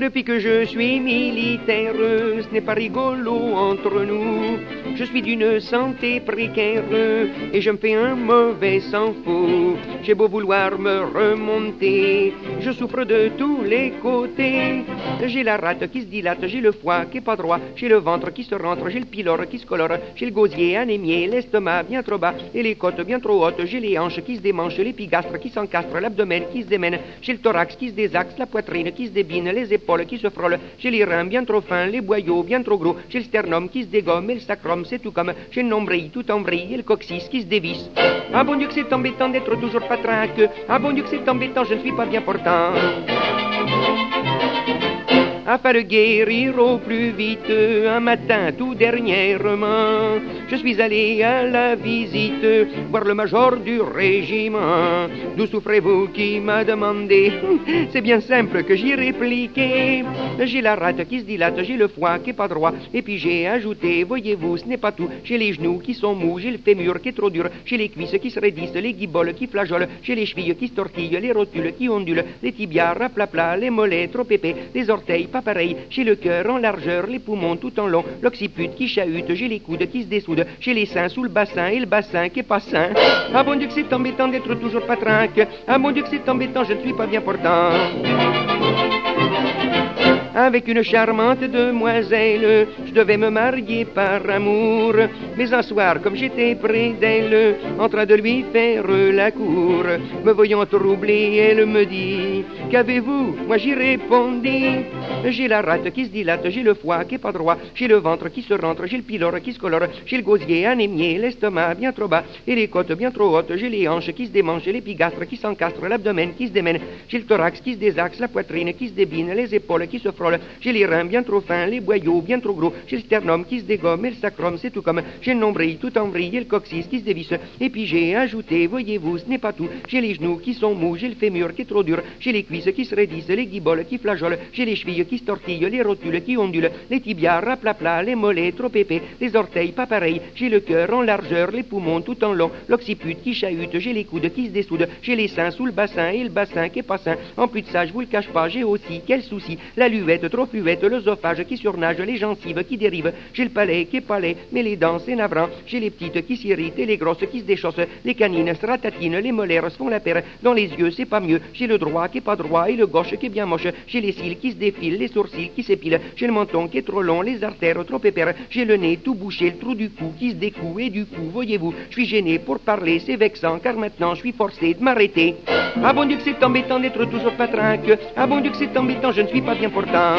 Depuis que je suis militaire, ce n'est pas rigolo entre nous. Je suis d'une santé précaire et je me fais un mauvais sang fou. J'ai beau vouloir me remonter, je souffre de tous les côtés. J'ai la rate qui se dilate, j'ai le foie qui est pas droit, j'ai le ventre qui se rentre, j'ai le pylore qui se colore, j'ai le gosier anémié, l'estomac bien trop bas et les côtes bien trop hautes, j'ai les hanches qui se démanchent, l'épigastre qui s'encastre, l'abdomen qui se démène, j'ai le thorax qui se désaxe, la poitrine qui se débine, les épaules qui se frôlent, j'ai les reins bien trop fins, les boyaux bien trop gros, j'ai le sternum qui se dégomme et le sacrum c'est tout comme, le nombril tout en et le coccyx qui se dévisse. Ah bon Dieu que c'est embêtant d'être toujours patraque, ah bon Dieu que c'est embêtant, je ne suis pas bien portant afin de guérir au plus vite. Un matin, tout dernièrement, je suis allé à la visite voir le major du régiment. D'où souffrez-vous qui m'a demandé? C'est bien simple que j'y répliqué. J'ai la rate qui se dilate, j'ai le foie qui est pas droit, et puis j'ai ajouté, voyez-vous, ce n'est pas tout. J'ai les genoux qui sont mous, j'ai le fémur qui est trop dur, j'ai les cuisses qui se raidissent, les guiboles qui flageolent, j'ai les chevilles qui se tortillent, les rotules qui ondulent, les tibias raplapla, les mollets trop épais, les orteils pas pareils, j'ai le cœur en largeur, les poumons tout en long, l'occiput qui chahute, j'ai les coudes qui se dessoudent, j'ai les seins sous le bassin et le bassin qui est pas sain. Ah bon Dieu que c'est embêtant d'être toujours patrinque, ah bon Dieu que c'est embêtant, je ne suis pas bien portant avec une charmante demoiselle. Je devais me marier par amour. Mais un soir, comme j'étais près d'elle, en train de lui faire la cour, me voyant troublé, elle me dit Qu'avez-vous? Moi j'y répondis J'ai la rate qui se dilate, j'ai le foie qui est pas droit, j'ai le ventre qui se rentre, j'ai le pylore qui se colore, j'ai le gosier anémié, l'estomac bien trop bas et les côtes bien trop hautes, j'ai les hanches qui se démangent, j'ai l'épigastre qui s'encastre, l'abdomen qui se démène, j'ai le thorax qui se désaxe, la poitrine qui se débine, les épaules qui se frôlent, j'ai les reins bien trop fins, les boyaux bien trop gros, j'ai le sternum qui se dégomme et le sacrum c'est tout comme, j'ai le nombril tout en vrille et le coccyx qui se dévisse, et puis j'ai ajouté, voyez-vous, ce n'est pas tout, j'ai les genoux qui sont mous, j'ai le fémur qui est trop dur, j'ai les cuisses qui se raidissent, les guiboles qui flageolent, j'ai les chevilles qui se tortillent, les rotules qui ondulent, les tibias raplapla, les mollets trop épais, les orteils pas pareils, j'ai le cœur en largeur, les poumons tout en long, l'occiput qui chahute, j'ai les coudes qui se dessoudent, j'ai les seins sous le bassin et le bassin qui est pas sain. En plus de ça, je vous le cache pas, j'ai aussi, quel souci, la luvette trop fluette, l'œsophage qui surnage, les gencives qui dérivent, j'ai le palais qui est palais, mais les dents c'est navrant, j'ai les petites qui s'irritent et les grosses qui se déchaussent, les canines se ratatinent, les molaires se font la paire, dans les yeux c'est pas mieux, j'ai le droit qui est pas droit et le gauche qui est bien moche, j'ai les cils qui se défilent, les sourcils qui s'épilent, j'ai le menton qui est trop long, les artères trop épères, j'ai le nez tout bouché, le trou du cou qui se découe et du coup, voyez-vous, je suis gêné pour parler, c'est vexant car maintenant je suis forcé de m'arrêter. Ah bon Dieu que c'est embêtant d'être toujours patrinque, ah bon Dieu que c'est embêtant, je ne suis pas bien portant.